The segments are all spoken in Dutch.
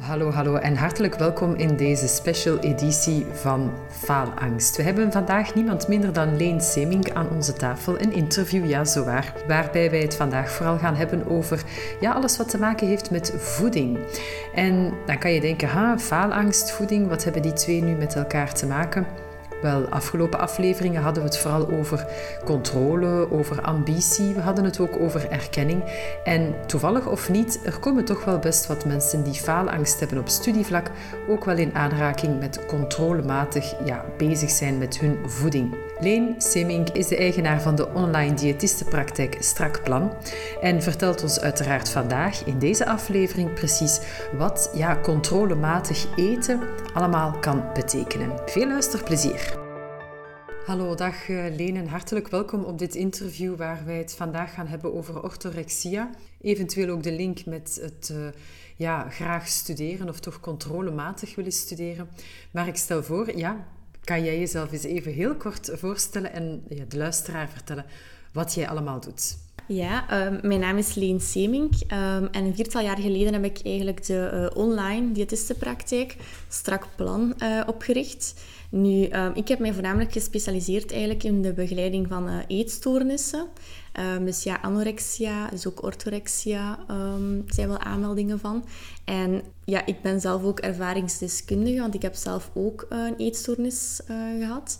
Hallo, hallo en hartelijk welkom in deze special editie van Faalangst. We hebben vandaag niemand minder dan Leen Seming aan onze tafel, een interview, ja zowaar, waarbij wij het vandaag vooral gaan hebben over ja, alles wat te maken heeft met voeding. En dan kan je denken, ha, faalangst, voeding, wat hebben die twee nu met elkaar te maken? Wel, afgelopen afleveringen hadden we het vooral over controle, over ambitie. We hadden het ook over erkenning. En toevallig of niet, er komen toch wel best wat mensen die faalangst hebben op studievlak ook wel in aanraking met controlematig ja, bezig zijn met hun voeding. Leen Semink is de eigenaar van de online diëtistenpraktijk Strak Plan en vertelt ons uiteraard vandaag in deze aflevering precies wat ja, controlematig eten allemaal kan betekenen. Veel luisterplezier! Hallo, dag eh, Leen en hartelijk welkom op dit interview waar wij het vandaag gaan hebben over orthorexia. Eventueel ook de link met het uh, ja, graag studeren of toch controlematig willen studeren. Maar ik stel voor, ja, kan jij jezelf eens even heel kort voorstellen en ja, de luisteraar vertellen wat jij allemaal doet? Ja, uh, mijn naam is Leen Semink um, en een viertal jaar geleden heb ik eigenlijk de uh, online diëtistenpraktijk Strak Plan uh, opgericht. Nu, um, ik heb mij voornamelijk gespecialiseerd eigenlijk in de begeleiding van eetstoornissen. Um, dus ja, anorexia, dus ook orthorexia zijn wel aanmeldingen van. En ja, ik ben zelf ook ervaringsdeskundige, want ik heb zelf ook een eetstoornis gehad.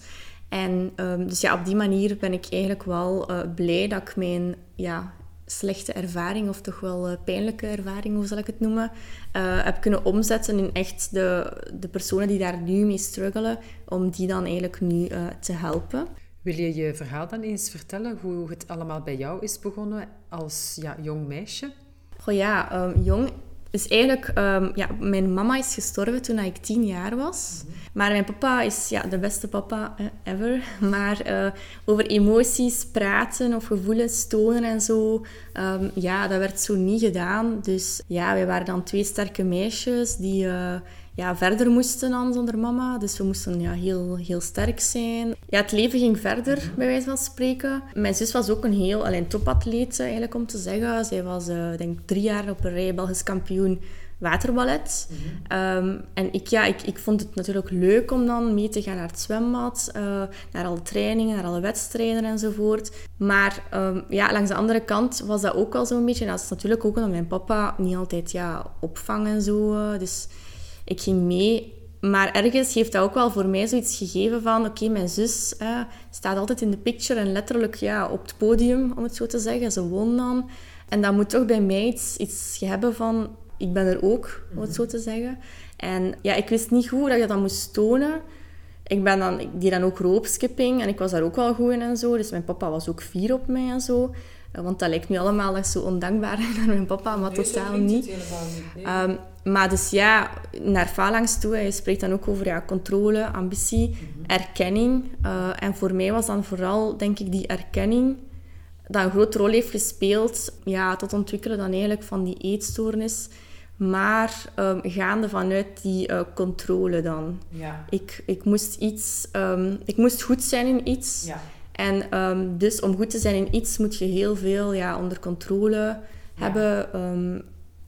En um, dus ja, op die manier ben ik eigenlijk wel uh, blij dat ik mijn ja, slechte ervaring, of toch wel uh, pijnlijke ervaring, hoe zal ik het noemen, uh, heb kunnen omzetten in echt de, de personen die daar nu mee struggelen, om die dan eigenlijk nu te helpen. Wil je je verhaal dan eens vertellen, hoe het allemaal bij jou is begonnen als ja, jong meisje? Oh ja, um, jong dus eigenlijk, um, ja, mijn mama is gestorven toen ik tien jaar was. Maar mijn papa is ja, de beste papa ever. Maar uh, over emoties praten of gevoelens tonen en zo, um, ja, dat werd zo niet gedaan. Dus ja, wij waren dan twee sterke meisjes die... Uh, ja, verder moesten dan zonder mama. Dus we moesten ja, heel, heel sterk zijn. Ja, het leven ging verder, bij wijze van spreken. Mijn zus was ook een heel alleen topatleet, eigenlijk om te zeggen. Zij was, uh, denk drie jaar op een rij Belgisch kampioen waterballet. Um, en ik, ja, ik, ik vond het natuurlijk leuk om dan mee te gaan naar het zwembad, uh, naar alle trainingen, naar alle wedstrijden enzovoort. Maar um, ja, langs de andere kant was dat ook wel zo'n beetje... Dat is natuurlijk ook omdat mijn papa niet altijd ja, opvang en zo. Uh, dus ik ging mee. Maar ergens heeft dat ook wel voor mij zoiets gegeven van... Oké, mijn zus staat altijd in de picture en letterlijk ja, op het podium, om het zo te zeggen. Ze won dan. En dat moet toch bij mij iets, iets hebben van... Ik ben er ook, om het zo te zeggen. En ja, ik wist niet goed dat je dat moest tonen. Ik ben dan, ik deed dan ook roopskipping en ik was daar ook wel goed in en zo. Dus mijn papa was ook fier op mij en zo. Want dat lijkt nu allemaal echt zo ondankbaar naar mijn papa, maar nee, totaal niet. niet. Nee. Um, maar dus ja, naar phalanx toe, je spreekt dan ook over ja, controle, ambitie, mm -hmm. erkenning. Uh, en voor mij was dan vooral, denk ik, die erkenning dat een grote rol heeft gespeeld ja, tot ontwikkelen dan eigenlijk van die eetstoornis. Maar um, gaande vanuit die uh, controle dan. Ja. Ik, ik, moest iets, um, ik moest goed zijn in iets. Ja. En um, dus om goed te zijn in iets moet je heel veel ja, onder controle ja. hebben. Um,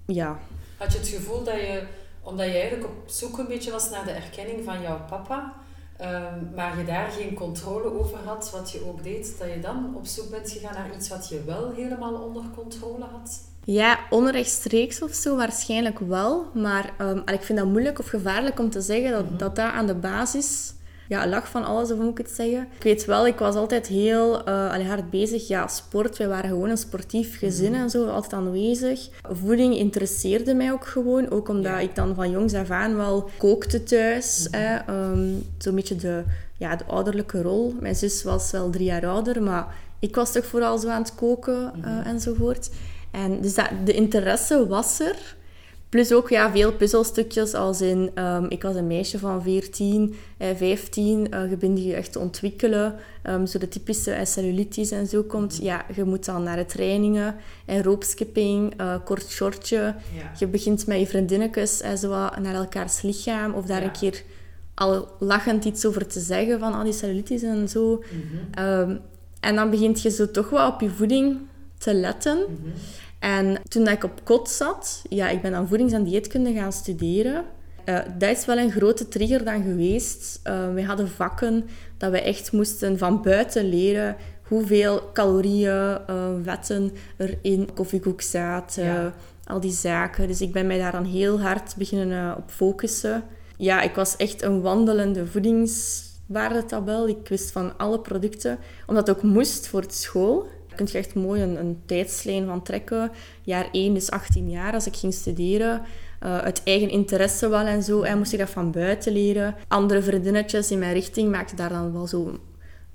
ja. Had je het gevoel dat je, omdat je eigenlijk op zoek een beetje was naar de erkenning van jouw papa, um, maar je daar geen controle over had, wat je ook deed, dat je dan op zoek bent gegaan naar iets wat je wel helemaal onder controle had? Ja, onrechtstreeks of zo waarschijnlijk wel. Maar um, ik vind dat moeilijk of gevaarlijk om te zeggen dat, mm -hmm. dat dat aan de basis ja, lag van alles, of hoe moet ik het zeggen. Ik weet wel, ik was altijd heel uh, hard bezig. Ja, sport, wij waren gewoon een sportief gezin en zo, altijd aanwezig. Voeding interesseerde mij ook gewoon, ook omdat ja. ik dan van jongs af aan wel kookte thuis. Mm um, Zo'n beetje de, ja, de ouderlijke rol. Mijn zus was wel drie jaar ouder, maar ik was toch vooral zo aan het koken mm uh, enzovoort. En dus dat, de interesse was er. Plus ook ja, veel puzzelstukjes als in... Um, ik was een meisje van 14, eh, 15. Uh, je bent je echt te ontwikkelen. Um, zo de typische cellulitis en zo komt. Ja, je moet dan naar de trainingen. En roopskipping, uh, kort shortje. Ja. Je begint met je vriendinnetjes en zo naar elkaars lichaam. Of daar ja. een keer al lachend iets over te zeggen van al oh, die cellulitis en zo. Mm -hmm. um, en dan begint je zo toch wel op je voeding te letten. Mm -hmm. En toen dat ik op kot zat, ja, ik ben dan voedings- en dieetkunde gaan studeren. Uh, dat is wel een grote trigger dan geweest. Uh, we hadden vakken dat we echt moesten van buiten leren hoeveel calorieën, uh, wetten er in koffiekoek zaten. Al die zaken. Dus ik ben mij daar dan heel hard beginnen op focussen. Ja, ik was echt een wandelende voedingswaardetabel. Ik wist van alle producten, omdat het ook moest voor de school. Kun je echt mooi een, een tijdslijn van trekken. Jaar 1 is 18 jaar als ik ging studeren. Uh, uit eigen interesse wel en zo. En moest ik dat van buiten leren. Andere vriendinnetjes in mijn richting maakten daar dan wel zo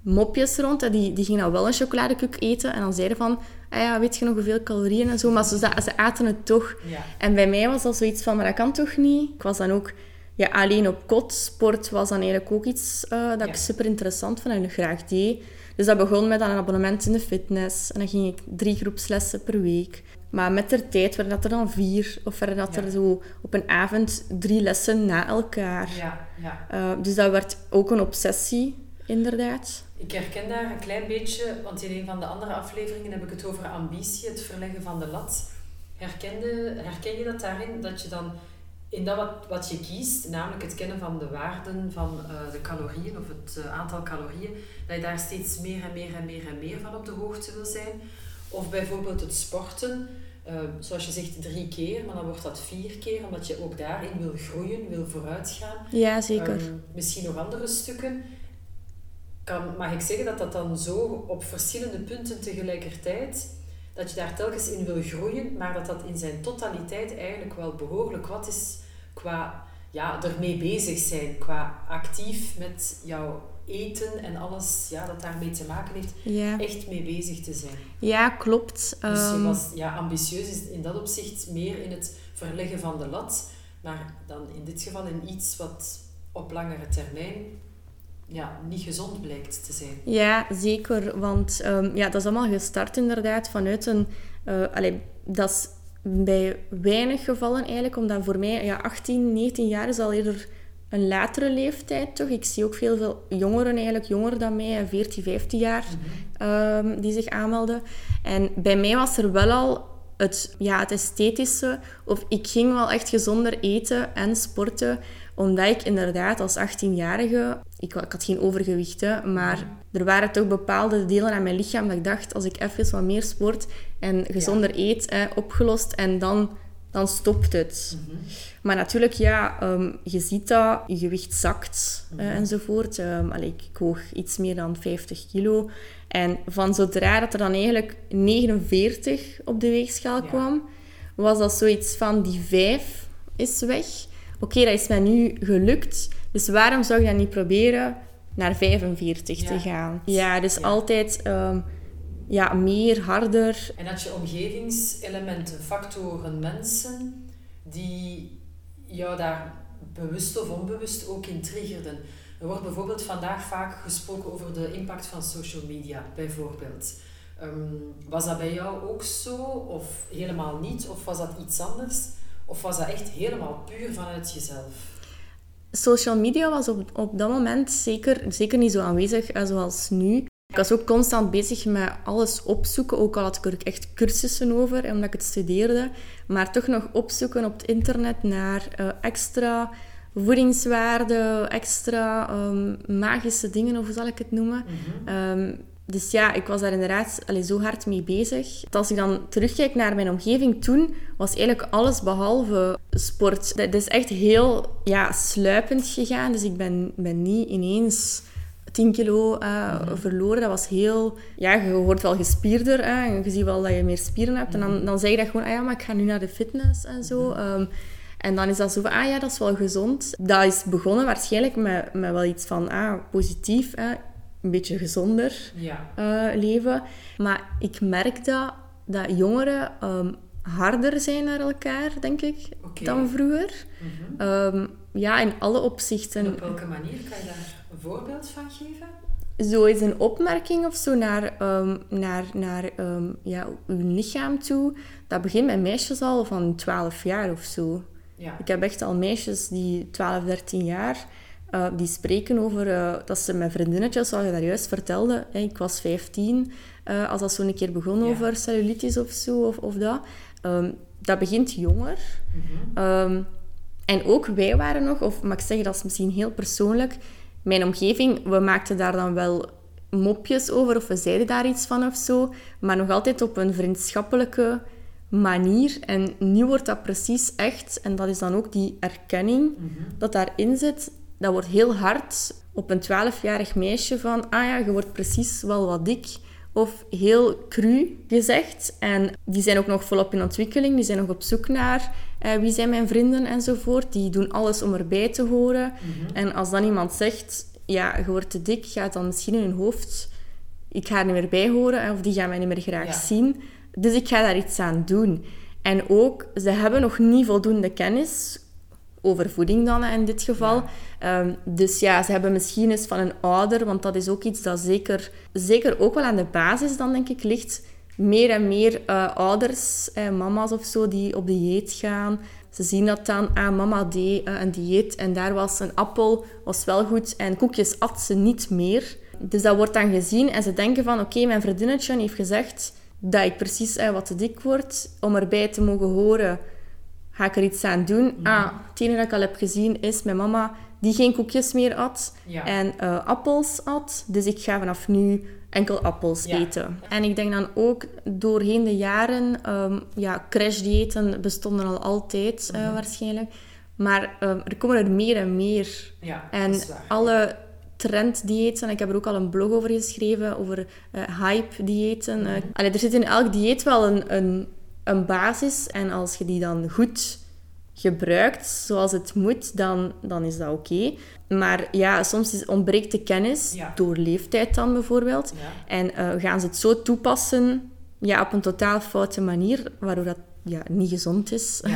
mopjes rond. En die, die gingen dan wel een chocoladekoek eten. En dan zeiden van, ah ja, weet je nog hoeveel calorieën en zo. Maar ze, ze aten het toch. Ja. En bij mij was dat zoiets van, maar dat kan toch niet? Ik was dan ook ja, alleen op kot. Sport was dan eigenlijk ook iets uh, dat ik super interessant vond en graag deed. Dus dat begon met dan een abonnement in de fitness. En dan ging ik drie groepslessen per week. Maar met de tijd werden dat er dan vier. Of werden dat er zo op een avond drie lessen na elkaar. Ja, ja. Uh, dus dat werd ook een obsessie, inderdaad. Ik herken daar een klein beetje, want in een van de andere afleveringen heb ik het over ambitie, het verleggen van de lat. Herkende, herken je dat daarin? Dat je dan in dat wat, wat je kiest, namelijk het kennen van de waarden van uh, de calorieën of het uh, aantal calorieën, dat je daar steeds meer en meer en meer en meer van op de hoogte wil zijn. Of bijvoorbeeld het sporten, uh, zoals je zegt drie keer, maar dan wordt dat vier keer, omdat je ook daarin wil groeien, wil vooruitgaan. Ja, zeker. misschien nog andere stukken. Kan, mag ik zeggen dat dat dan zo op verschillende punten tegelijkertijd dat je daar telkens in wil groeien, maar dat dat in zijn totaliteit eigenlijk wel behoorlijk wat is qua ja, ermee bezig zijn, qua actief met jouw eten en alles ja, dat daarmee te maken heeft, echt mee bezig te zijn. Ja, klopt. Dus je ehm, was ja, ambitieus is in dat opzicht meer in het verleggen van de lat, maar dan in dit geval in iets wat op langere termijn ja, niet gezond blijkt te zijn. Ja, zeker. Want um, ja, dat is allemaal gestart inderdaad vanuit een... Uh, allee, dat is bij weinig gevallen eigenlijk, omdat voor mij ja, 18, 19 jaar is al eerder een latere leeftijd toch. Ik zie ook veel, veel jongeren, eigenlijk jonger dan mij, 14, 15 jaar, um, die zich aanmelden. En bij mij was er wel al het, ja, het esthetische, of ik ging wel echt gezonder eten en sporten, omdat ik inderdaad als 18-jarige, ik, ik, had geen overgewicht, hè, maar er waren toch bepaalde delen aan mijn lichaam dat ik dacht, als ik even wat meer sport en gezonder eet, hè, opgelost en dan, dan stopt het. Mhm. Maar natuurlijk, ja, ehm, je ziet dat, je gewicht zakt mm enzovoort. Um, ik, ik woog iets meer dan 50 kilo. En van zodra dat er dan eigenlijk 49 op de weegschaal kwam, was dat zoiets van die 5 is weg oké, dat is mij nu gelukt, dus waarom zou je dat niet proberen naar 45 te gaan? Ja, dus altijd ehm, ja, meer, harder. En had je omgevingselementen, factoren, mensen die jou daar bewust of onbewust ook in triggerden? Er wordt bijvoorbeeld vandaag vaak gesproken over de impact van social media, bijvoorbeeld. Ehm, was dat bij jou ook zo, of helemaal niet, of was dat iets anders? Of was dat echt helemaal puur vanuit jezelf? Social media was op, op dat moment zeker, zeker niet zo aanwezig zoals nu. Ik was ook constant bezig met alles opzoeken, ook al had ik er echt cursussen over, omdat ik het studeerde. Maar toch nog opzoeken op het internet naar uh, extra voedingswaarde, extra um, magische dingen, of hoe zal ik het noemen. Mm dus ja, ik was daar inderdaad allee, zo hard mee bezig. Als ik dan terugkijk naar mijn omgeving toen, was eigenlijk alles behalve sport. Dat is echt heel ja, sluipend gegaan. Dus ik ben, ben niet ineens 10 kilo uh, verloren. Dat was heel... Ja, je wordt wel gespierder. Hè, en je ziet wel dat je meer spieren hebt. En dan, dan zeg je dat gewoon, ah ja, maar ik ga nu naar de fitness en zo. Um, en dan is dat zo van, ah ja, dat is wel gezond. Dat is begonnen waarschijnlijk met, met wel iets van, ah, positief. Hè een beetje gezonder ja. uh, leven. Maar ik merk dat, dat jongeren um, harder zijn naar elkaar, denk ik, dan vroeger. Mm -hmm. ja, in alle opzichten. op welke manier kan je daar een voorbeeld van geven? Zo is een opmerking of zo naar, um, naar, naar ja, uw lichaam toe. Dat begint bij meisjes al van 12 jaar of zo. Ja. Ik heb echt al meisjes die 12, 13 jaar uh, die spreken over uh, dat ze met vriendinnetjes, zoals je daar juist vertelde, hè, ik was 15, uh, als dat zo een keer begon over cellulitis of zo, of, of dat. Um, dat begint jonger. Mm um, en ook wij waren nog, of mag ik zeggen, dat is misschien heel persoonlijk, mijn omgeving, we maakten daar dan wel mopjes over of we zeiden daar iets van of zo, maar nog altijd op een vriendschappelijke manier. En nu wordt dat precies echt, en dat is dan ook die erkenning mm dat daarin zit, dat wordt heel hard op een 12-jarig meisje van, ah ja, je wordt precies wel wat dik. Of heel cru gezegd. En die zijn ook nog volop in ontwikkeling. Die zijn nog op zoek naar eh, wie zijn mijn vrienden enzovoort. Die doen alles om erbij te horen. Mhm. En als dan iemand zegt, ja, je wordt te dik, gaat dan misschien in hun hoofd, ik ga er niet meer bij horen. Of die gaan mij niet meer graag zien. Dus ik ga daar iets aan doen. En ook, ze hebben nog niet voldoende kennis over voeding dan in dit geval. Ehm, dus ja, ze hebben misschien eens van een ouder, want dat is ook iets dat zeker, zeker ook wel aan de basis dan denk ik ligt. Meer en meer uh, ouders, eh, mama's of zo, die op dieet gaan. Ze zien dat dan, ah, mama deed uh, een dieet en daar was een appel, was wel goed en koekjes at ze niet meer. Dus dat wordt dan gezien en ze denken van, oké, mijn vriendinnetje heeft gezegd dat ik precies wat te dik word om erbij te mogen horen ga ik er iets aan doen? Ah, het enige dat ik al heb gezien is mijn mama die geen koekjes meer at en uh, appels at. Dus ik ga vanaf nu enkel appels eten. En ik denk dan ook doorheen de jaren, um, ja, crashdiëten bestonden al altijd uh, waarschijnlijk. Maar um, er komen er meer en meer. Ja, en alle trenddiëten, ik heb er ook al een blog over geschreven, over uh, hype-diëten. Mm er zit in elk dieet wel een, een een basis. En als je die dan goed gebruikt zoals het moet, dan, dan is dat oké. Maar ja, soms is, ontbreekt de kennis, door leeftijd dan bijvoorbeeld. En uh, gaan ze het zo toepassen ja, op een totaal foute manier, waardoor dat ja, niet gezond is.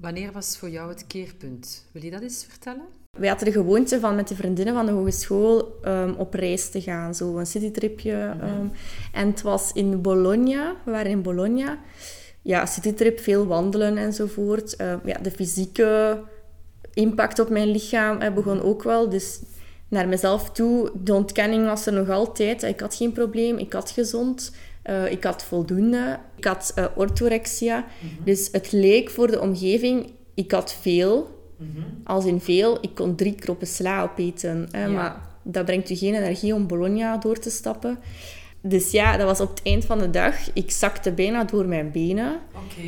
Wanneer was voor jou het keerpunt? Wil je dat eens vertellen? Wij hadden de gewoonte van met de vriendinnen van de hogeschool um, op reis te gaan. Zo een citytripje. Um, en het was in Bologna. We waren in Bologna. Ja, citytrip, veel wandelen enzovoort. Uh, ja, de fysieke impact op mijn lichaam uh, begon ook wel. Dus naar mezelf toe, de ontkenning was er nog altijd. Ik had geen probleem, ik had gezond. Uh, ik had voldoende. Ik had uh, orthorexia. Mhm. Dus het leek voor de omgeving, ik had veel. Mhm. Als in veel, ik kon drie kroppen sla opeten. Hè, Maar dat brengt u geen energie om Bologna door te stappen. Dus ja, dat was op het eind van de dag. Ik zakte bijna door mijn benen.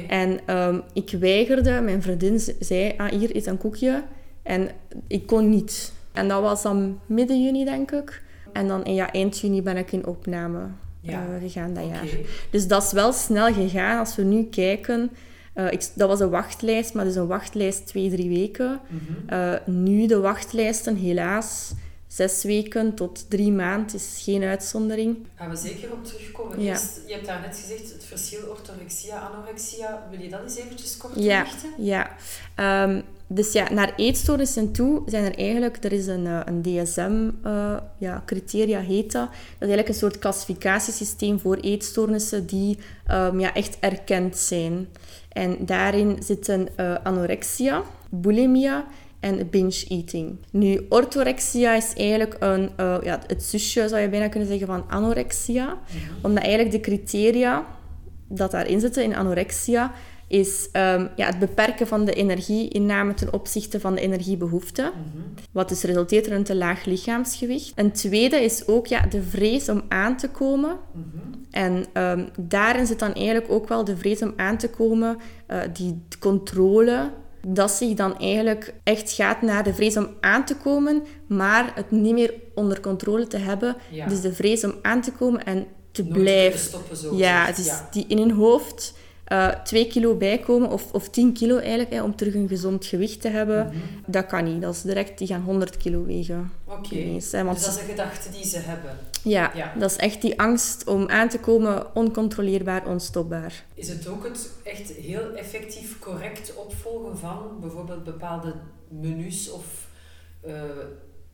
En um, ik weigerde. Mijn vriendin zei, ah, hier is een koekje. En ik kon niet. En dat was dan midden juni, denk ik. En dan ja, eind juni ben ik in opname ja. uh, gegaan dat jaar. Dus dat is wel snel gegaan. Als we nu kijken, uh, ik, dat was een wachtlijst, maar dus een wachtlijst twee, drie weken. Uh, nu de wachtlijsten, helaas, zes weken tot drie maanden is geen uitzondering. Gaan we zeker op terugkomen. Ja. Eerst, je hebt daar net gezegd, het verschil orthorexia, anorexia. Wil je dat eens eventjes kort ja. Ja. Um, dus ja, naar eetstoornissen toe zijn er eigenlijk... Er is een, eh, een DSM-criteria, uh, ja, heet dat. Dat is eigenlijk een soort klassificatiesysteem voor eetstoornissen die um, ja, echt erkend zijn. En daarin zitten uh, anorexia, bulimia en binge eating. Nu, orthorexia is eigenlijk een, uh, ja, het zusje, zou je bijna kunnen zeggen, van anorexia. Mm Omdat eigenlijk de criteria dat daarin zitten in anorexia is um, ja, het beperken van de energieinname ten opzichte van de energiebehoefte. Mhm. Wat dus resulteert in een te laag lichaamsgewicht. Een tweede is ook ja, de vrees om aan te komen. Mhm. En um, daarin zit dan eigenlijk ook wel de vrees om aan te komen, uh, die controle dat zich dan eigenlijk echt gaat naar de vrees om aan te komen, maar het niet meer onder controle te hebben. Dus de vrees om aan te komen en te blijven. Stoppen, zo ja, het is die in hun hoofd uh, twee kilo bijkomen, of, of 10 kilo eigenlijk, hè, om terug een gezond gewicht te hebben, mhm. dat kan niet. Dat is direct, die gaan 100 kilo wegen. Oké, okay. dus dat is een gedachte die ze hebben. Ja, ja, dat is echt die angst om aan te komen, oncontroleerbaar, onstopbaar. Is het ook het echt heel effectief correct opvolgen van bijvoorbeeld bepaalde menus of... Uh,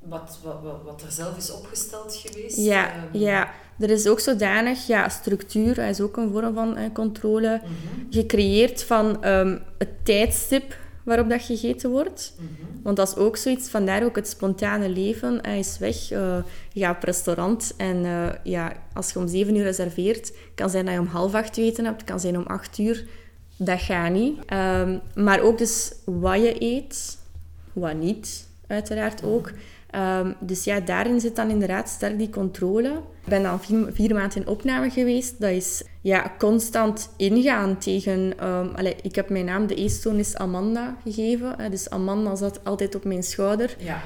wat, wat, wat, er zelf is opgesteld geweest. Ja, ehm, ja. er is ook zodanig ja, structuur, dat is ook een vorm van eh, controle, mhm. gecreëerd van um, het tijdstip waarop dat gegeten wordt. Want dat is ook zoiets, vandaar ook het spontane leven hij is weg. Uh, je gaat op restaurant en uh, ja, als je om zeven uur reserveert, kan zijn dat je om half acht weten hebt, kan zijn om acht uur. Dat gaat niet. Um, maar ook dus wat je eet, wat niet, uiteraard ook. Um, dus ja, daarin zit dan inderdaad sterk die controle. Ik ben dan vier, vier, maanden in opname geweest. Dat is ja, constant ingaan tegen... Um, allez, ik heb mijn naam, de eetstoornis Amanda, gegeven. Dus Amanda zat altijd op mijn schouder. Ja.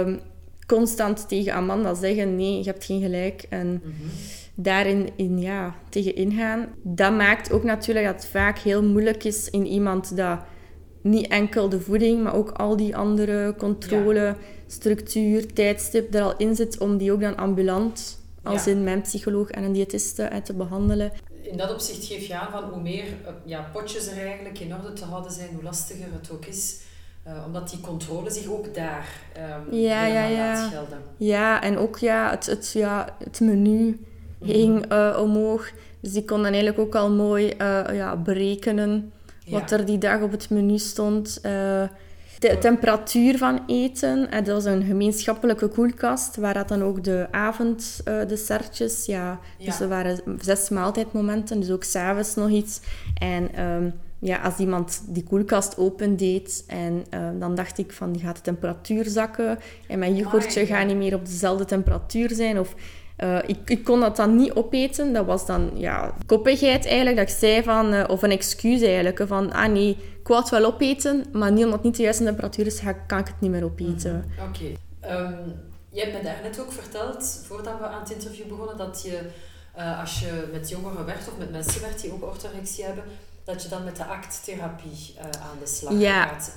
Um, constant tegen Amanda zeggen, nee, je hebt geen gelijk. En mm -hmm. daarin in, ja, tegen ingaan. Dat maakt ook natuurlijk dat het vaak heel moeilijk is in iemand dat niet enkel de voeding, maar ook al die andere controle, structuur, tijdstip er al in zit om die ook dan ambulant, als in mijn psycholoog en een diëtiste, te behandelen. In dat opzicht geef je aan van hoe meer eh, ja, potjes er eigenlijk in orde te houden zijn, hoe lastiger het ook is. Uh, omdat die controle zich ook daar um, ja, ja, ja. laat gelden. Ja, en ook ja, het, het, ja, het menu ging uh, omhoog. Dus die kon dan eigenlijk ook al mooi uh, ja, berekenen wat er die dag op het menu stond. Uh, de temperatuur van eten. En dat was een gemeenschappelijke koelkast, waar dat dan ook de avonddessertjes... Uh, ja, ja, dus er waren zes maaltijdmomenten, dus ook s'avonds nog iets. En... Um, ja, als iemand die koelkast opendeed en uh, dan dacht ik van, die gaat de temperatuur zakken en mijn yoghurtje gaat niet meer op dezelfde temperatuur zijn. Of uh, ik, ik, kon dat dan niet opeten. Dat was dan ja, koppigheid eigenlijk. Dat ik zei van, uh, of een excuus eigenlijk. Van, ah nee, ik wou het wel opeten, maar niet omdat het niet de juiste temperatuur is, kan ik het niet meer opeten. Mm Oké. Okay. Um, ehm, je hebt me daarnet ook verteld, voordat we aan het interview begonnen, dat je, uh, als je met jongeren werkt of met mensen werkt die ook orthorexie hebben, dat je dan met de acttherapie aan de slag ja. gaat.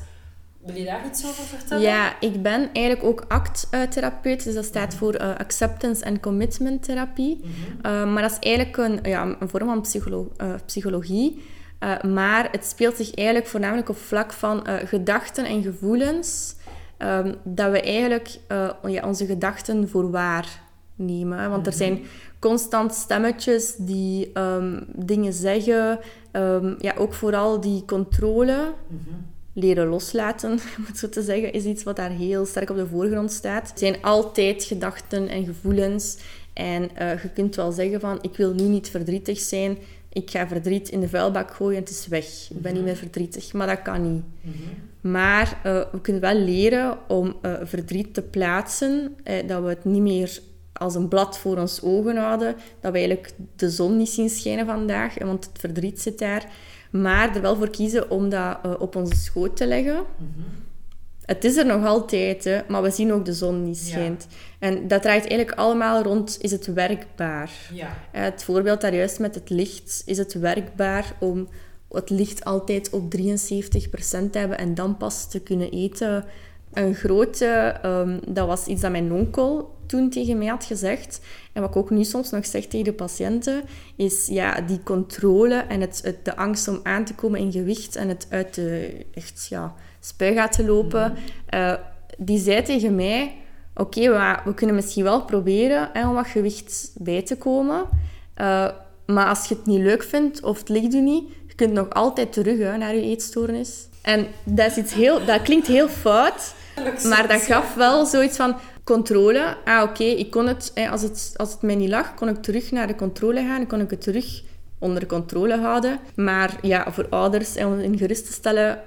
Wil je daar iets over vertellen? Ja, ik ben eigenlijk ook ACT-therapeut. Dus dat staat mhm. voor uh, Acceptance and Commitment Therapie. Mm -hmm. maar dat is eigenlijk een, ja, een vorm van psycholo uh, psychologie. maar het speelt zich eigenlijk voornamelijk op vlak van gedachten en gevoelens. Um, dat we eigenlijk ja, onze gedachten voor waar nemen. Want er mhm. zijn constant stemmetjes die um, dingen zeggen. Um, ja, ook vooral die controle. Mm leren loslaten, om het zo te zeggen, is iets wat daar heel sterk op de voorgrond staat. Het zijn altijd gedachten en gevoelens. En uh, je kunt wel zeggen van, ik wil nu niet verdrietig zijn. Ik ga verdriet in de vuilbak gooien en het is weg. Ik ben niet meer verdrietig. Maar dat kan niet. Maar uh, we kunnen wel leren om uh, verdriet te plaatsen. dat we het niet meer als een blad voor ons ogen houden. Dat we eigenlijk de zon niet zien schijnen vandaag. Want het verdriet zit daar. Maar er wel voor kiezen om dat uh, op onze schoot te leggen. Mm Het is er nog altijd, hè, maar we zien ook de zon niet schijnt. En dat draait eigenlijk allemaal rond, is het werkbaar? Ja. Uh, het voorbeeld daar juist met het licht. Is het werkbaar om het licht altijd op 73% te hebben en dan pas te kunnen eten? Een grote, um, dat was iets dat mijn onkel toen tegen mij had gezegd. En wat ik ook nu soms nog zeg tegen de patiënten, is ja, die controle en het, het, de angst om aan te komen in gewicht en het uit de echt, ja, spuigaat te lopen. Uh, die zei tegen mij, oké, okay, we, we, kunnen misschien wel proberen hè, om wat gewicht bij te komen. Uh, maar als je het niet leuk vindt of het ligt u niet, je kunt nog altijd terug hè, naar je eetstoornis. En dat, is iets heel, dat klinkt heel fout, maar dat gaf wel zoiets van controle. Ah, oké, ik kon het, als het, als het mij niet lag, kon ik terug naar de controle gaan. Kon ik het terug onder controle houden. Maar ja, voor ouders, om in gerust te stellen,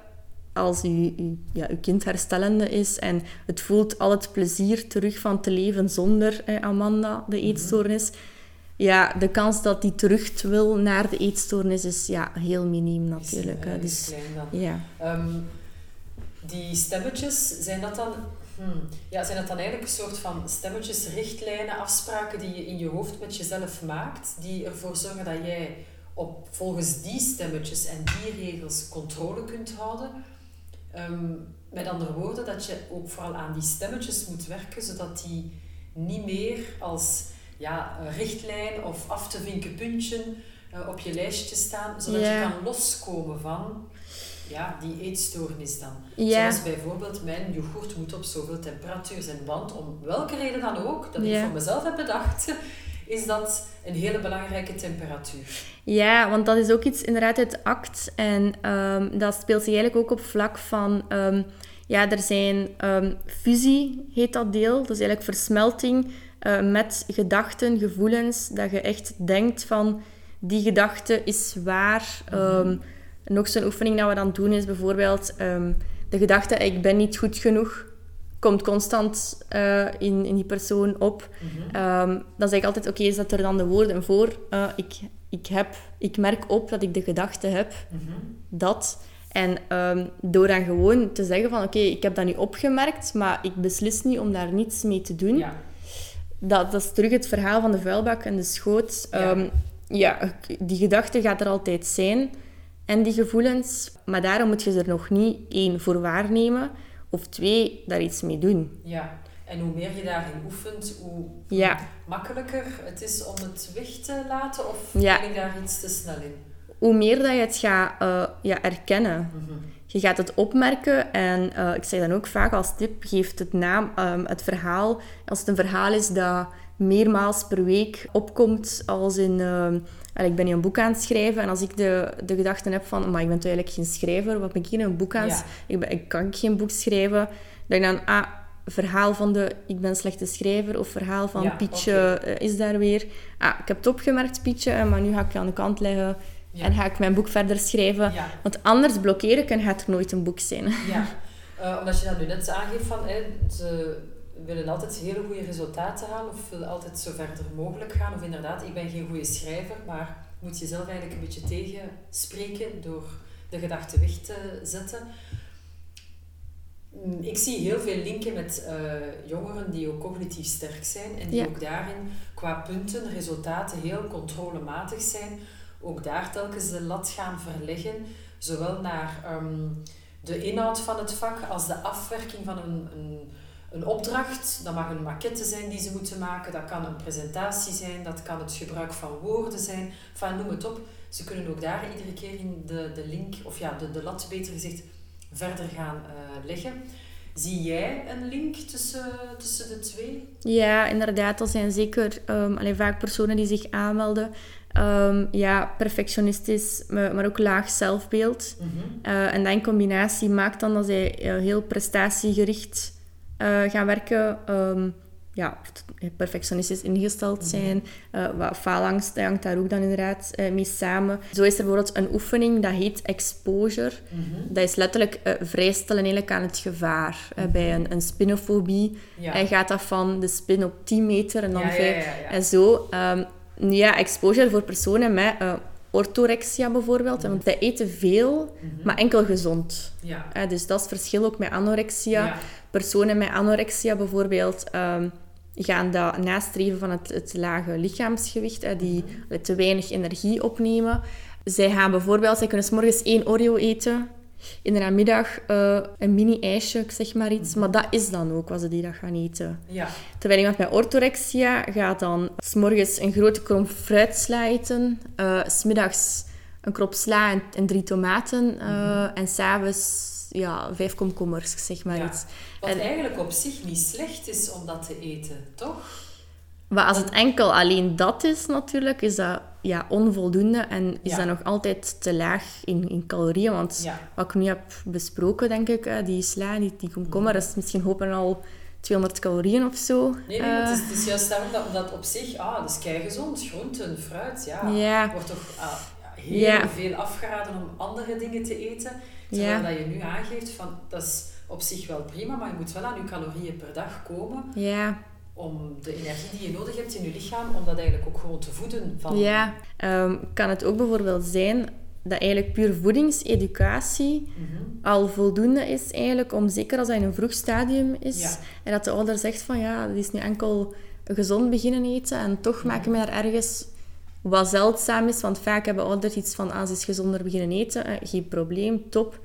als uw, ja, uw kind herstellende is en het voelt al het plezier terug van te leven zonder Amanda, de mhm. eetstoornis, ja, de kans dat die terug wil naar de eetstoornis is ja, heel miniem natuurlijk. Is, dus, klein dan. Ja. Um, die stemmetjes, zijn dat dan Hmm. Ja, zijn dat dan eigenlijk een soort van stemmetjes, richtlijnen, afspraken die je in je hoofd met jezelf maakt, die ervoor zorgen dat jij op, volgens die stemmetjes en die regels controle kunt houden? Um, met andere woorden, dat je ook vooral aan die stemmetjes moet werken, zodat die niet meer als ja, richtlijn of af te vinken puntje uh, op je lijstje staan, zodat je kan loskomen van ja, die eetstoornis dan. Zoals bijvoorbeeld mijn yoghurt moet op zoveel temperatuur zijn. Want om welke reden dan ook, dat ik voor mezelf heb bedacht, is dat een hele belangrijke temperatuur. Ja, want dat is ook iets inderdaad uit ACT. En ehm, dat speelt zich eigenlijk ook op vlak van... Ehm, ja, er zijn um, fusie, heet dat deel. Dus eigenlijk versmelting uh, met gedachten, gevoelens. Dat je echt denkt van, die gedachte is waar. Um, nog zo'n oefening dat we dan doen is bijvoorbeeld... de gedachte, ik ben niet goed genoeg komt constant uh, in, in die persoon op. Mm -hmm. dan zeg ik altijd, oké, okay, zet er dan de woorden voor. Uh, ik, ik, heb, ik merk op dat ik de gedachte heb, mm -hmm. dat. En um, door dan gewoon te zeggen van, oké, okay, ik heb dat nu opgemerkt, maar ik beslis niet om daar niets mee te doen. Ja. Dat, dat is terug het verhaal van de vuilbak en de schoot. Ja. Ja, die gedachte gaat er altijd zijn. En die gevoelens. Maar daarom moet je ze er nog niet één voor waarnemen of twee, daar iets mee doen. Ja, en hoe meer je daarin oefent, hoe ja. makkelijker het is om het weg te laten? Of ja. ben ik daar iets te snel in? Hoe meer dat je het gaat uh, ja, erkennen. Mm -hmm. Je gaat het opmerken en uh, ik zeg dan ook vaak als tip, geef het naam, um, het verhaal. Als het een verhaal is dat meermaals per week opkomt, als in... Uh, ik ben hier een boek aan het schrijven en als ik de, de gedachten heb van, maar ik ben toch eigenlijk geen schrijver, wat ben ik hier een boek aan ja. ik, ben, ik kan geen boek schrijven, dat ik dan, ah, verhaal van de ik ben slechte schrijver of verhaal van ja, Pietje okay. is daar weer. Ah, ik heb het opgemerkt, Pietje, maar nu ga ik je aan de kant leggen ja. en ga ik mijn boek verder schrijven. Ja. Want anders blokkeren kan er nooit een boek zijn. Ja, uh, omdat je dat nu net aangeeft van, hè, willen altijd hele goede resultaten halen of willen altijd zo verder mogelijk gaan. Of inderdaad, ik ben geen goede schrijver, maar moet je zelf eigenlijk een beetje tegenspreken door de gedachte weg te zetten. Mm, ik zie heel veel linken met uh, jongeren die ook cognitief sterk zijn en die ook daarin qua punten, resultaten heel controlematig zijn. Ook daar telkens de lat gaan verleggen, zowel naar um, de inhoud van het vak als de afwerking van een, een een opdracht. Dat mag een maquette zijn die ze moeten maken. Dat kan een presentatie zijn. Dat kan het gebruik van woorden zijn. Enfin, noem het op. Ze kunnen ook daar iedere keer in de, de link, of ja, de, de lat beter gezegd, verder gaan uh, leggen. Zie jij een link tussen, tussen de twee? Ja, inderdaad. Dat zijn zeker um, alleen vaak personen die zich aanmelden. Um, ja, perfectionistisch, maar ook laag zelfbeeld. Mm -hmm. uh, en dat in combinatie maakt dan dat zij uh, heel prestatiegericht uh, gaan werken. Um, ja, perfectionistisch ingesteld mhm. zijn. Uh, wat faalangst hangt daar ook dan inderdaad uh, mee samen. Zo is er bijvoorbeeld een oefening, dat heet exposure. Mm-hmm. Dat is letterlijk uh, vrijstellen eigenlijk aan het gevaar. Mm-hmm. bij een, een spinofobie ja. gaat dat van de spin op 10 meter en dan ja, ja, en zo. Um, ja, exposure voor personen met orthorexia bijvoorbeeld. Want zij eten veel, mm-hmm. maar enkel gezond. Ja. dus dat is het verschil ook met anorexia personen met anorexia bijvoorbeeld um, gaan dat nastreven van het, het lage lichaamsgewicht, hè, die mm te weinig energie opnemen. Zij gaan bijvoorbeeld, zij kunnen s morgens één Oreo eten, in de namiddag uh, een mini-ijsje, zeg maar iets. Maar dat is dan ook wat ze die dag gaan eten. Ja. Terwijl iemand met orthorexia gaat dan s'morgens een grote krom fruitsla eten, uh, smiddags een krop sla en, en drie tomaten uh, mm-hmm. en s'avonds ja, vijf komkommers, zeg maar iets. Wat en, eigenlijk op zich niet slecht is om dat te eten, toch? Maar als het enkel alleen dat is natuurlijk, is dat ja, onvoldoende en is dat nog altijd te laag in, in calorieën. Want wat ik nu heb besproken, denk ik, die sla, die, die komkommer, is misschien hopen al 200 calorieën of zo. Nee, nee uh, het, is, het, is, juist daarom dat, dat op zich, ah, dat is keigezond, groenten, fruit, ja, ja. wordt toch ah, heel veel afgeraden om andere dingen te eten. Terwijl dat je nu aangeeft van dat is op zich wel prima, maar je moet wel aan je calorieën per dag komen. Ja. Om de energie die je nodig hebt in je lichaam, om dat eigenlijk ook gewoon te voeden. Van... Ja, um, kan het ook bijvoorbeeld zijn dat eigenlijk puur voedingseducatie mm al voldoende is eigenlijk om, zeker als dat in een vroeg stadium is, en dat de ouder zegt van ja, dat is nu enkel gezond beginnen eten en toch maken we daar ergens wat zeldzaam is, want vaak hebben ouders iets van, ah, is gezonder beginnen eten, eh, geen probleem, top.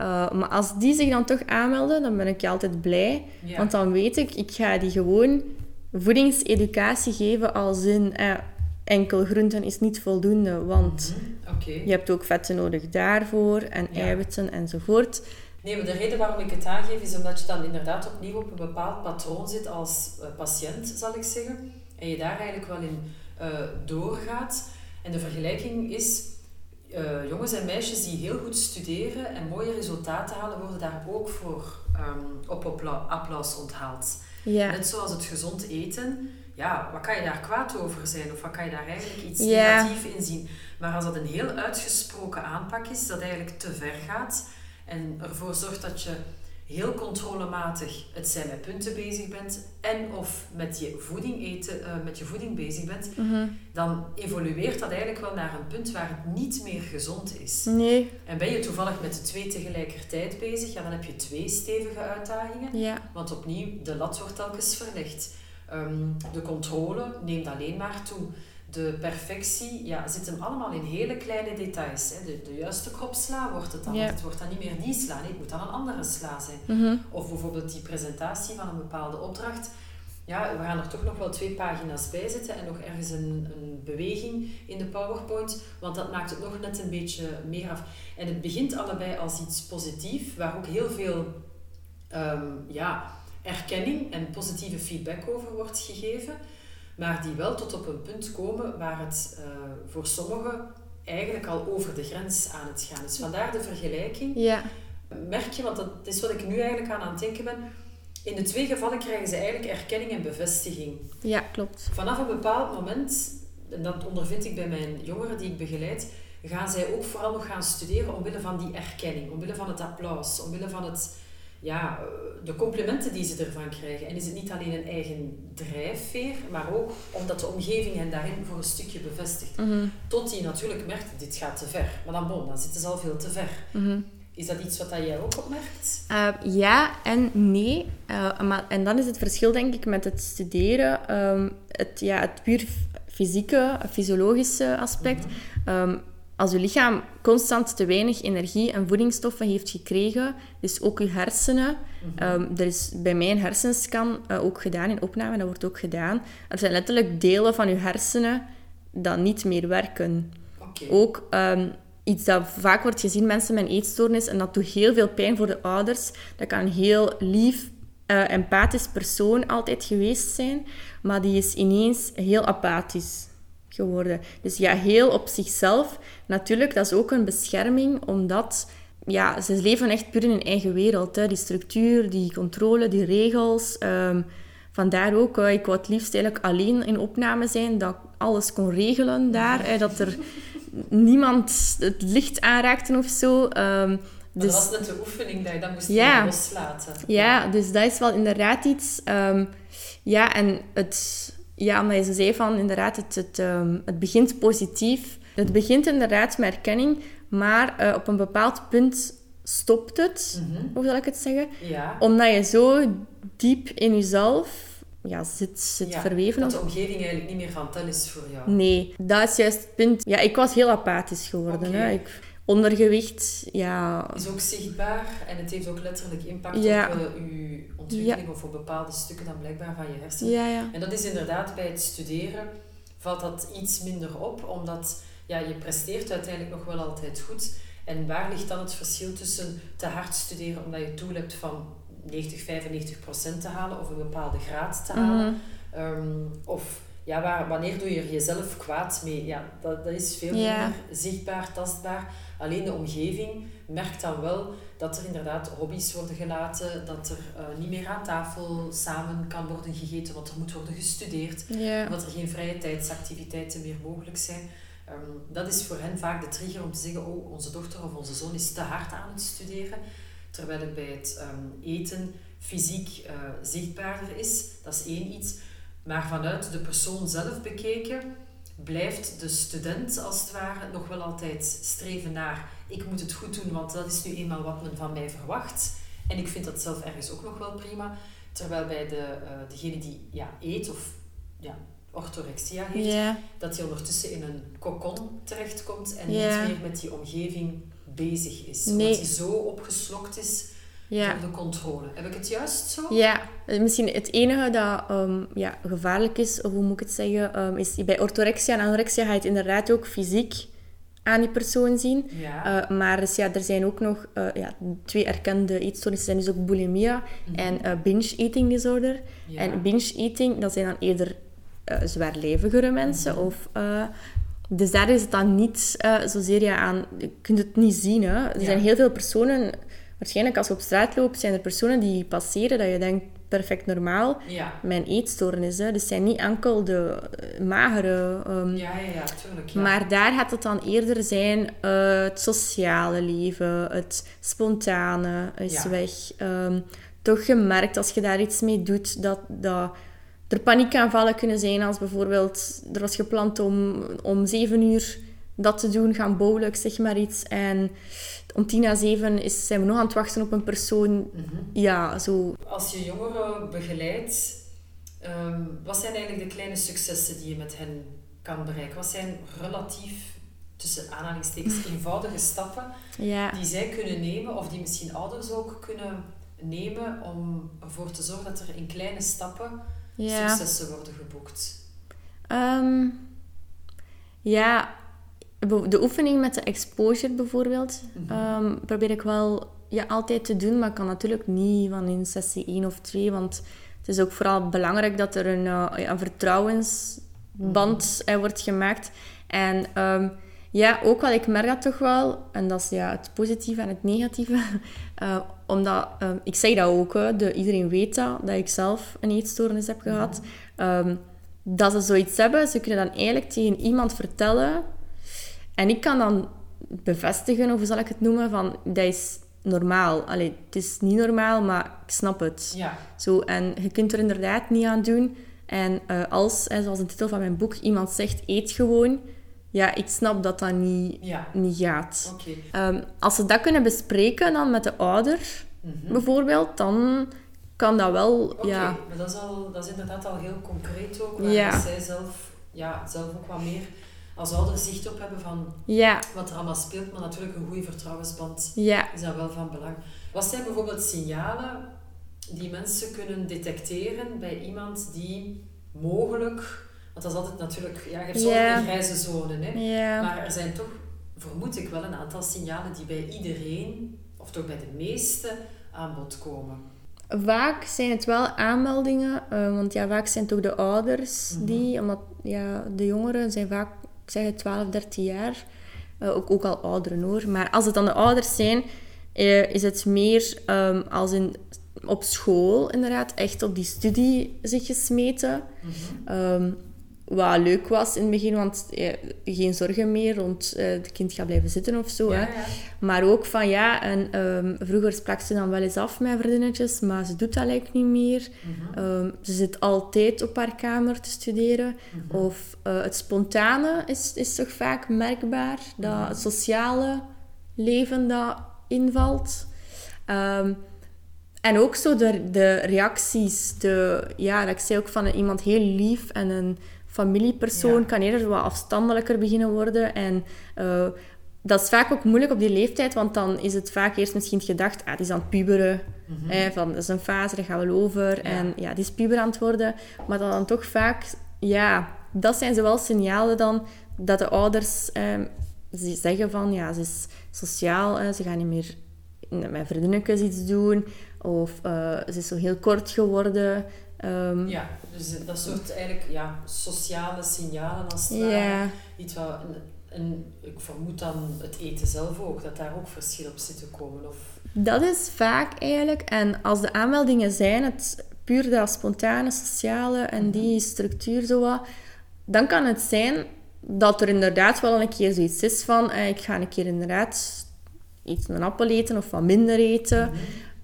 Uh, maar als die zich dan toch aanmelden, dan ben ik altijd blij. Want dan weet ik, ik ga die gewoon voedingseducatie geven als in... Eh, enkel groenten is niet voldoende, want mhm, je hebt ook vetten nodig daarvoor en eiwitten enzovoort. Nee, maar de reden waarom ik het aangeef is omdat je dan inderdaad opnieuw op een bepaald patroon zit als uh, patiënt, zal ik zeggen. En je daar eigenlijk wel in doorgaat. En de vergelijking is, jongens en meisjes die heel goed studeren en mooie resultaten halen, worden daar ook voor um, op applaus onthaald. Ja. Net zoals het gezond eten ja, wat kan je daar kwaad over zijn? Of wat kan je daar eigenlijk iets negatiefs in zien? Maar als dat een heel uitgesproken aanpak is, dat eigenlijk te ver gaat en ervoor zorgt dat je heel controlematig het zijn met punten bezig bent en of met je voeding, eten, uh, met je voeding bezig bent, mhm. dan evolueert dat eigenlijk wel naar een punt waar het niet meer gezond is. Nee. En ben je toevallig met de twee tegelijkertijd bezig, ja, dan heb je twee stevige uitdagingen. Ja. Want opnieuw, de lat wordt telkens verlegd. Ehm, de controle neemt alleen maar toe. De perfectie ja, zit hem allemaal in hele kleine details. Hè. De, de juiste krop sla wordt het dan. Het wordt dan niet meer die sla. Nee, het moet dan een andere sla zijn. Mhm. Of bijvoorbeeld die presentatie van een bepaalde opdracht. Ja, we gaan er toch nog wel twee pagina's bij zetten en nog ergens een, een beweging in de PowerPoint, want dat maakt het nog net een beetje meer af. En het begint allebei als iets positiefs, waar ook heel veel ehm, ja, erkenning en positieve feedback over wordt gegeven, maar die wel tot op een punt komen waar het uh, voor sommigen eigenlijk al over de grens aan het gaan is. Vandaar de vergelijking. Ja. Merk je, want dat is wat ik nu eigenlijk aan aan het denken ben, in de twee gevallen krijgen ze eigenlijk erkenning en bevestiging. Ja, klopt. Vanaf een bepaald moment, en dat ondervind ik bij mijn jongeren die ik begeleid, gaan zij ook vooral nog gaan studeren omwille van die erkenning, omwille van het applaus, omwille van het ja, eh, de complimenten die ze ervan krijgen. En is het niet alleen een eigen drijfveer, maar ook omdat de omgeving hen daarin voor een stukje bevestigt. Mhm. Tot die natuurlijk merkt, dit gaat te ver. Maar dan, bon, dan zitten ze al veel te ver. Mhm. Is dat iets wat jij ook opmerkt? Uh, ja en nee. Uh, maar, en dan is het verschil, denk ik, met het studeren. Um, het, ja, het puur fysieke, fysiologische aspect. Um, als je lichaam constant te weinig energie en voedingsstoffen heeft gekregen, dus ook je hersenen. Mm er is bij mij een hersenscan uh, ook gedaan, in opname, dat wordt ook gedaan. Er zijn letterlijk delen van je hersenen dat niet meer werken. Ook um, iets dat vaak wordt gezien, mensen met een eetstoornis, en dat doet heel veel pijn voor de ouders. Dat kan een heel lief, uh, empathisch persoon altijd geweest zijn, maar die is ineens heel apathisch geworden. Dus ja, heel op zichzelf. Natuurlijk, dat is ook een bescherming, omdat ja, ze leven echt puur in hun eigen wereld. Hè. Die structuur, die controle, die regels. Um, vandaar ook, uh, ik wou het liefst eigenlijk alleen in opname zijn, dat ik alles kon regelen daar. Hè, dat er niemand het licht aanraakte of zo. Um, dus, dat was net de oefening dat je dat moest ja, loslaten. Ja, dus dat is wel inderdaad iets... Um, ja, en het ja, omdat je zei van inderdaad, het, het, ehm, het begint positief. Het begint inderdaad met erkenning, maar uh, op een bepaald punt stopt het, mm hoe zal ik het zeggen? Ja. Omdat je zo diep in jezelf ja, zit, zit ja, verweven. Dat de omgeving eigenlijk niet meer van tel is voor jou. Nee, dat is juist het punt. Ja, ik was heel apathisch geworden. Hè. Ik, ondergewicht, ja... Is ook zichtbaar en het heeft ook letterlijk impact op uh, je ontwikkeling of op bepaalde stukken dan blijkbaar van je hersenen. Ja, ja. En dat is inderdaad bij het studeren valt dat iets minder op, omdat ja, je presteert uiteindelijk nog wel altijd goed. En waar ligt dan het verschil tussen te hard studeren omdat je doel hebt van 90, 95 procent te halen of een bepaalde graad te halen? Mhm. Ehm, of ja, waar, wanneer doe je jezelf kwaad mee? Ja, dat, dat is veel minder zichtbaar, tastbaar. Alleen de omgeving merkt dan wel dat er inderdaad hobby's worden gelaten, dat er uh, niet meer aan tafel samen kan worden gegeten, want er moet worden gestudeerd, ja. dat er geen vrije tijdsactiviteiten meer mogelijk zijn. Um, dat is voor hen vaak de trigger om te zeggen, oh, onze dochter of onze zoon is te hard aan het studeren, terwijl het bij het um, eten fysiek uh, zichtbaarder is. Dat is één iets. Maar vanuit de persoon zelf bekeken, blijft de student als het ware nog wel altijd streven naar ik moet het goed doen, want dat is nu eenmaal wat men van mij verwacht. En ik vind dat zelf ergens ook nog wel prima. Terwijl bij de, uh, degene die ja, eet of ja, orthorexia heeft, dat hij ondertussen in een kokon terechtkomt en niet meer met die omgeving bezig is. Nee. Omdat hij zo opgeslokt is ja. de controle. Heb ik het juist zo? Ja, misschien het enige dat um, ja, gevaarlijk is, of hoe moet ik het zeggen, um, is bij orthorexia en anorexia ga je het inderdaad ook fysiek aan die persoon zien. Ja. Uh, maar dus, ja, er zijn ook nog uh, ja, twee erkende eetstoornissen, zijn dus ook bulimia mm -hmm. en uh, binge eating disorder. Ja. En binge eating, dat zijn dan eerder zwaarlijvigere mensen. Mhm. Of, dus daar is het dan niet zozeer ja, aan... Je kunt het niet zien. Hè. Er zijn heel veel personen... Waarschijnlijk als je op straat loopt, zijn er personen die passeren dat je denkt, perfect normaal. Ja. Mijn eetstoornis. Hè. Dus het zijn niet enkel de eh, magere... ehm, Ja, ja, ja, tuurlijk. Ja. maar daar gaat het dan eerder zijn eh, het sociale leven, het spontane is weg. Ehm, toch gemerkt als je daar iets mee doet dat, dat er paniekaanvallen kunnen zijn als bijvoorbeeld er was gepland om om zeven uur dat te doen, gaan bowlen, zeg maar iets. En om tien na zeven is, zijn we nog aan het wachten op een persoon. Mhm. Ja, zo. Als je jongeren begeleidt, ehm, wat zijn eigenlijk de kleine successen die je met hen kan bereiken? Wat zijn relatief, tussen aanhalingstekens, eenvoudige stappen Ja. die zij kunnen nemen, of die misschien ouders ook kunnen nemen, om ervoor te zorgen dat er in kleine stappen Ja. successen worden geboekt? Ehm, ja, de oefening met de exposure bijvoorbeeld, Mhm. ehm, probeer ik wel ja, altijd te doen, maar kan natuurlijk niet van in sessie 1 of 2, want het is ook vooral belangrijk dat er een, eh, een vertrouwensband eh, wordt gemaakt. En ehm, ja, ook wel, ik merk dat toch wel, en dat is ja, het positieve en het negatieve, eh, omdat, ehm, ik zeg dat ook, hè, de, iedereen weet dat, dat ik zelf een eetstoornis heb gehad. Ehm, dat ze zoiets hebben, ze kunnen dan eigenlijk tegen iemand vertellen. En ik kan dan bevestigen, of hoe zal ik het noemen, van dat is normaal. Allee, het is niet normaal, maar ik snap het. Ja, Zo, en je kunt er inderdaad niet aan doen. En eh, als, hè, zoals de titel van mijn boek, iemand zegt eet gewoon, ja, ik snap dat dat niet, ja, niet gaat. oké. Ehm, als ze dat kunnen bespreken dan met de ouder, Mhm. bijvoorbeeld, dan kan dat wel, Oké, ja... maar dat is, al, dat is inderdaad al heel concreet ook, waar Ja. zij zelf, ja, zelf ook wat meer als ouder zicht op hebben van Ja, wat er allemaal speelt, maar natuurlijk een goede vertrouwensband ja, is dat wel van belang. Wat zijn bijvoorbeeld signalen die mensen kunnen detecteren bij iemand die mogelijk, want dat is altijd natuurlijk, ja, je hebt een grijze zone, hè, maar er zijn toch, vermoed ik wel, een aantal signalen die bij iedereen, of toch bij de meesten, aan bod komen. Vaak zijn het wel aanmeldingen, eh, want ja, vaak zijn het ook de ouders Mhm. die, omdat ja, de jongeren zijn vaak, ik zeg het, 12, 13 jaar, Eh, ook, ook al ouderen hoor. Maar als het dan de ouders zijn, eh, is het meer ehm, als in, op school inderdaad, echt op die studie zich gesmeten. Ehm, wat leuk was in het begin, want eh, geen zorgen meer rond eh, het kind gaat blijven zitten of zo. Ja, hè. ja. Maar ook van ja, en ehm, vroeger sprak ze dan wel eens af met vriendinnetjes, maar ze doet dat eigenlijk niet meer. Mhm. Ehm, ze zit altijd op haar kamer te studeren. Mhm. Of eh, het spontane is, is toch vaak merkbaar, dat Mhm. het sociale leven dat invalt. Ehm, en ook zo de, de reacties, de, ja, dat ik zei ook van iemand heel lief en een familiepersoon Ja. kan eerder wat afstandelijker beginnen worden. En eh, dat is vaak ook moeilijk op die leeftijd, want dan is het vaak eerst misschien gedacht, ah, die is aan het puberen. Mhm. Hè, van, dat is een fase, daar gaan we over. En ja, die is puber aan het worden. Maar dat dan toch vaak... Ja, dat zijn zowel signalen dan dat de ouders ehm, ze zeggen van... Ja, ze is sociaal, ze gaan niet meer met vriendinnetjes iets doen. Of eh, ze is zo heel kort geworden. Ehm, Ja, dus dat soort eigenlijk ja, sociale signalen als het ware. ja. Iets wat, en, ik vermoed dan het eten zelf ook, dat daar ook verschil op zit te komen. Of, Dat is vaak eigenlijk. En als de aanmeldingen zijn, het puur dat spontane, sociale en die structuur zo wat, dan kan het zijn dat er inderdaad wel een keer zoiets is van eh, ik ga een keer inderdaad iets een appel eten of wat minder eten.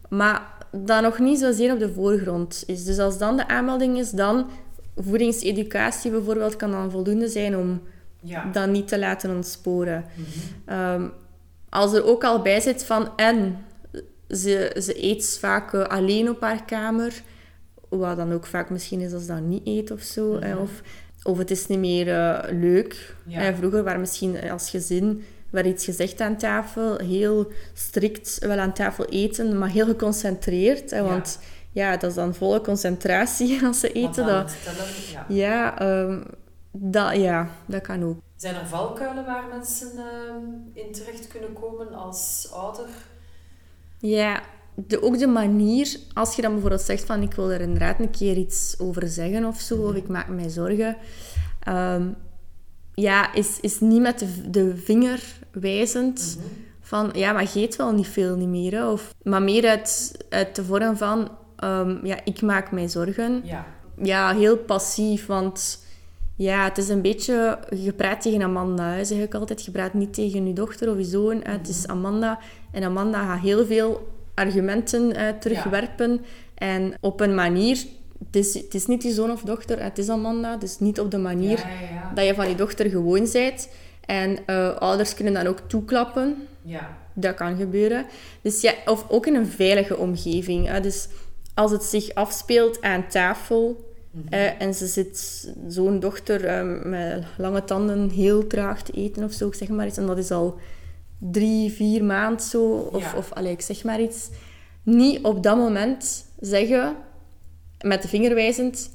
Maar dat nog niet zozeer op de voorgrond is. Dus als dan de aanmelding is, dan voedingseducatie bijvoorbeeld kan dan voldoende zijn om ja. dat niet te laten ontsporen. Mhm. Ehm, als er ook al bij zit van en ze, ze eet vaak eh, alleen op haar kamer, wat dan ook vaak misschien is als ze dat niet eet of zo. Mhm. of, of het is niet meer eh, leuk. Ja. vroeger waren misschien als gezin werd iets gezegd aan tafel, heel strikt wel aan tafel eten, maar heel geconcentreerd. Hè, want ja, dat is dan volle concentratie als ze eten. Dat, tellen, ja. ja, ehm, dat, ja, dat kan ook. Zijn er valkuilen waar mensen ehm, in terecht kunnen komen als ouder? Ja, de, ook de manier, als je dan bijvoorbeeld zegt van ik wil er inderdaad een keer iets over zeggen of zo, of ik maak mij zorgen, ehm, ja, is, is niet met de, de vinger wijzend Mhm. van ja, maar je eet wel niet veel niet meer. hè, Of, maar meer uit, uit de vorm van ehm, ja, ik maak mij zorgen. Ja. Ja, heel passief, want ja, het is een beetje... Je praat tegen Amanda, hè, zeg ik altijd. Je praat niet tegen je dochter of je zoon. Het is Amanda. En Amanda gaat heel veel argumenten terugwerpen. En op een manier... Het is, het is niet je zoon of dochter, het is Amanda. Dus niet op de manier Ja, ja, ja. dat je van je dochter gewoon bent. En eh, ouders kunnen dan ook toeklappen. Ja. Dat kan gebeuren. Dus ja, of ook in een veilige omgeving. Hè. Dus als het zich afspeelt aan tafel eh, en ze zit zo'n dochter eh, met lange tanden heel traag te eten of zo, zeg maar iets, en dat is al drie, vier maanden zo, of, Ja. of allee, ik zeg maar iets, niet op dat moment zeggen, met de vinger wijzend,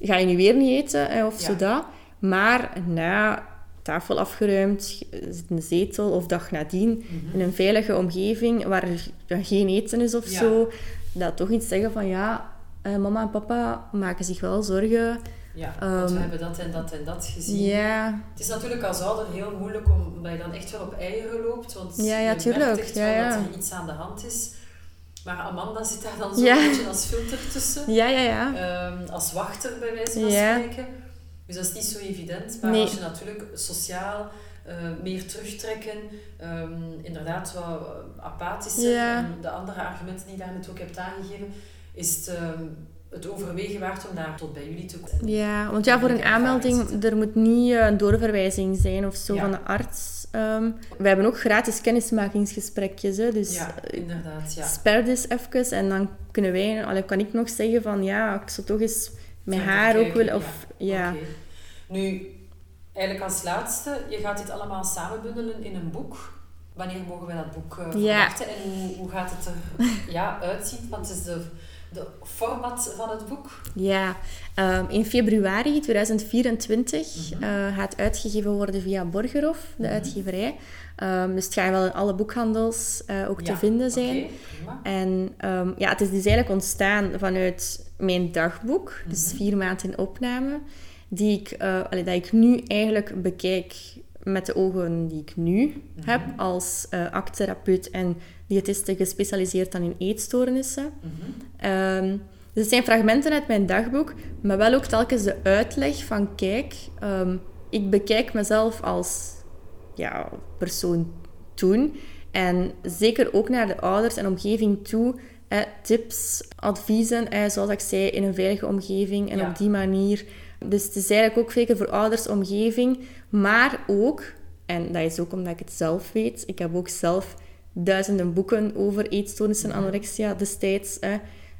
ga je nu weer niet eten, of Ja. zo dat. Maar na tafel afgeruimd, zit de zetel of dag nadien, in een veilige omgeving waar er geen eten is of Ja. zo, dat toch iets zeggen van ja, eh, mama en papa maken zich wel zorgen. Ja, want we Ehm, hebben dat en dat en dat gezien. Ja, Het is natuurlijk als ouder heel moeilijk om, omdat je dan echt wel op eieren loopt. Want Ja, ja, je merkt echt Ja, wel ja. dat er iets aan de hand is. Maar Amanda zit daar dan zo Ja. een beetje als filter tussen. ja, ja, ja. Ehm, als wachter bij wijze van Ja. spreken. Dus dat is niet zo evident. Maar Nee. als je natuurlijk sociaal eh, meer terugtrekken, ehm, inderdaad wat apathischer, Ja. en de andere argumenten die je daar net ook hebt aangegeven, is het, ehm, het overwegen waard om daar tot bij jullie te komen. Ja, want ja, voor een aanmelding, er moet niet eh, een doorverwijzing zijn of zo Ja. van de arts. Ehm, we hebben ook gratis kennismakingsgesprekjes, hè, dus Ja, inderdaad. Ja. dus even en dan kunnen wij, allee, kan ik nog zeggen van ja, ik zou toch eens met haar ook willen, of ja. Nu, eigenlijk als laatste, je gaat dit allemaal samenbundelen in een boek. Wanneer mogen wij dat boek Ja. verwachten en hoe, hoe gaat het er ja, uitzien? Want het is de, de format van het boek. Ja, ehm, in februari 2024 Mhm. eh, gaat uitgegeven worden via Borgerhof, de uitgeverij. Ehm, dus het gaat wel in alle boekhandels eh, ook te vinden zijn. Prima. En ehm, ja, het is dus eigenlijk ontstaan vanuit mijn dagboek, dus vier maanden in opname, die ik, eh, allee, dat ik nu eigenlijk bekijk met de ogen die ik nu heb als uh, acttherapeut en diëtiste gespecialiseerd dan in eetstoornissen. Mhm. Ehm, dus het zijn fragmenten uit mijn dagboek, maar wel ook telkens de uitleg van kijk, ehm, ik bekijk mezelf als ja, persoon toen. En zeker ook naar de ouders en omgeving toe. Eh, tips, adviezen, eh, zoals ik zei, in een veilige omgeving en Ja. op die manier. Dus het is eigenlijk ook zeker voor ouders, omgeving, maar ook, en dat is ook omdat ik het zelf weet, ik heb ook zelf duizenden boeken over eetstoornissen en anorexia destijds eh,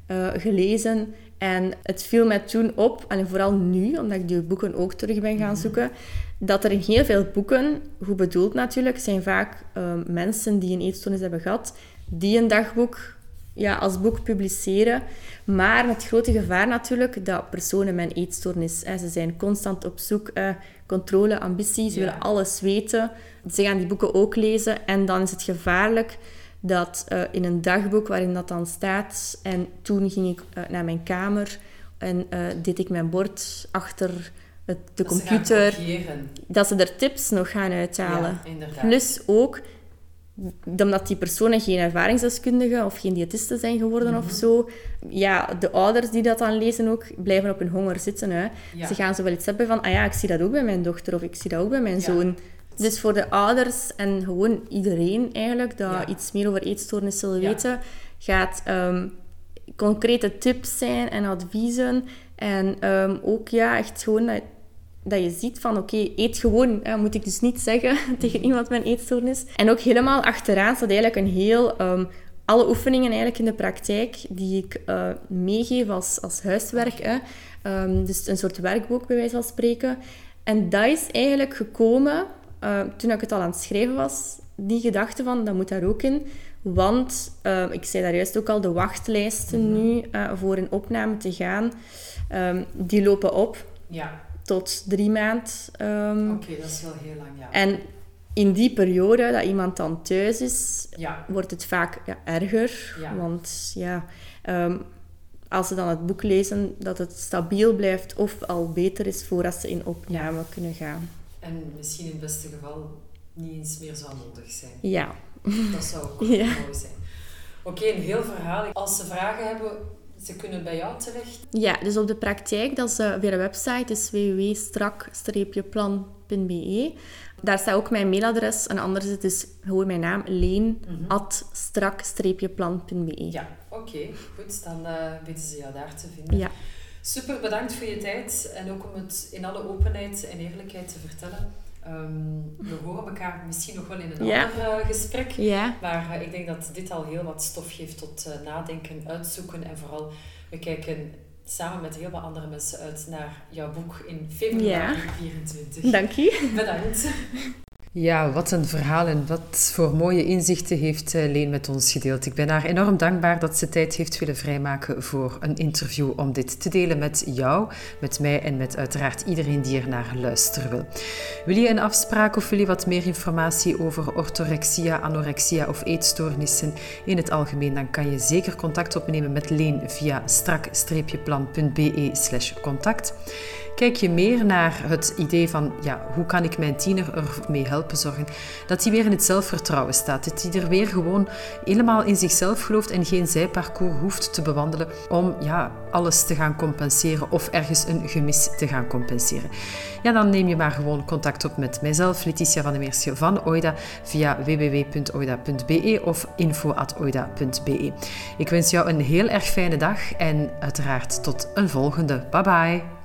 eh, gelezen. En het viel mij toen op, en vooral nu, omdat ik die boeken ook terug ben gaan zoeken, dat er in heel veel boeken, goed bedoeld natuurlijk, zijn vaak eh, mensen die een eetstoornis hebben gehad, die een dagboek ja, als boek publiceren. Maar met het grote gevaar natuurlijk dat personen met een eetstoornis, hè, ze zijn constant op zoek, eh, controle, ambitie, ze Ja. willen alles weten. Ze gaan die boeken ook lezen en dan is het gevaarlijk dat eh, in een dagboek waarin dat dan staat, en toen ging ik eh, naar mijn kamer en eh, deed ik mijn bord achter het, de Dat computer, dat ze er tips nog gaan uithalen. Ja. Plus ook, omdat die personen geen ervaringsdeskundigen of geen diëtisten zijn geworden Mhm. of zo, ja, de ouders die dat dan lezen ook, blijven op hun honger zitten. Hè. Ja. Ze gaan zo wel iets hebben van, ah ja, ik zie dat ook bij mijn dochter of ik zie dat ook bij mijn Ja. zoon. Dus voor de ouders en gewoon iedereen eigenlijk, dat Ja. iets meer over eetstoornis wil weten, gaat ehm, concrete tips zijn en adviezen. En ehm, ook ja, echt gewoon dat, dat je ziet van oké, eet gewoon. Hè, moet ik dus niet zeggen tegen iemand met een eetstoornis. En ook helemaal achteraan staat eigenlijk een heel... ehm, alle oefeningen eigenlijk in de praktijk die ik eh, meegeef als, als huiswerk. Hè. Ehm, dus een soort werkboek bij wijze van spreken. En dat is eigenlijk gekomen eh, toen ik het al aan het schrijven was. Die gedachte van, dat moet daar ook in. Want, eh, ik zei daar juist ook al, de wachtlijsten nu eh, voor een opname te gaan, ehm, die lopen op Ja, tot drie maand. ehm, oké, dat is wel heel lang, ja. en in die periode dat iemand dan thuis is, Ja. wordt het vaak ja, erger. Ja. Want ja, ehm, als ze dan het boek lezen, dat het stabiel blijft of al beter is voordat ze in opname kunnen gaan. En misschien in het beste geval niet eens meer zou nodig zijn. Ja. Dat zou ook mooi zijn. Oké, een heel verhaal. Als ze vragen hebben, ze kunnen bij jou terecht. Ja, dus op de praktijk, dat is uh, weer een website, is www.strak-plan.be. Daar staat ook mijn mailadres en anders is het dus gewoon mijn naam, leen, at strak-plan.be. Ja, oké. Goed, dan eh, weten ze jou daar te vinden. Ja. Super, bedankt voor je tijd en ook om het in alle openheid en eerlijkheid te vertellen. Ehm, we horen elkaar misschien nog wel in een Ja. ander eh, gesprek. Ja. Maar eh, ik denk dat dit al heel wat stof geeft tot eh, nadenken, uitzoeken en vooral we kijken samen met heel wat andere mensen uit naar jouw boek in februari 24. Dank u. Bedankt. Ja, wat een verhaal en wat voor mooie inzichten heeft eh, Leen met ons gedeeld. Ik ben haar enorm dankbaar dat ze tijd heeft willen vrijmaken voor een interview om dit te delen met jou, met mij en met uiteraard iedereen die er naar luisteren wil. Wil je een afspraak of wil je wat meer informatie over orthorexia, anorexia of eetstoornissen in het algemeen, dan kan je zeker contact opnemen met Leen via strak-plan.be slash contact. Kijk je meer naar het idee van ja, hoe kan ik mijn tiener ermee helpen zorgen dat hij weer in het zelfvertrouwen staat. Dat hij er weer gewoon helemaal in zichzelf gelooft en geen zijparcours hoeft te bewandelen om ja, alles te gaan compenseren of ergens een gemis te gaan compenseren. Ja, dan neem je maar gewoon contact op met mijzelf, Letitia van de Meersche van OIDA, via www.oida.be of info.oida.be. Ik wens jou een heel erg fijne dag en uiteraard tot een volgende. Bye bye!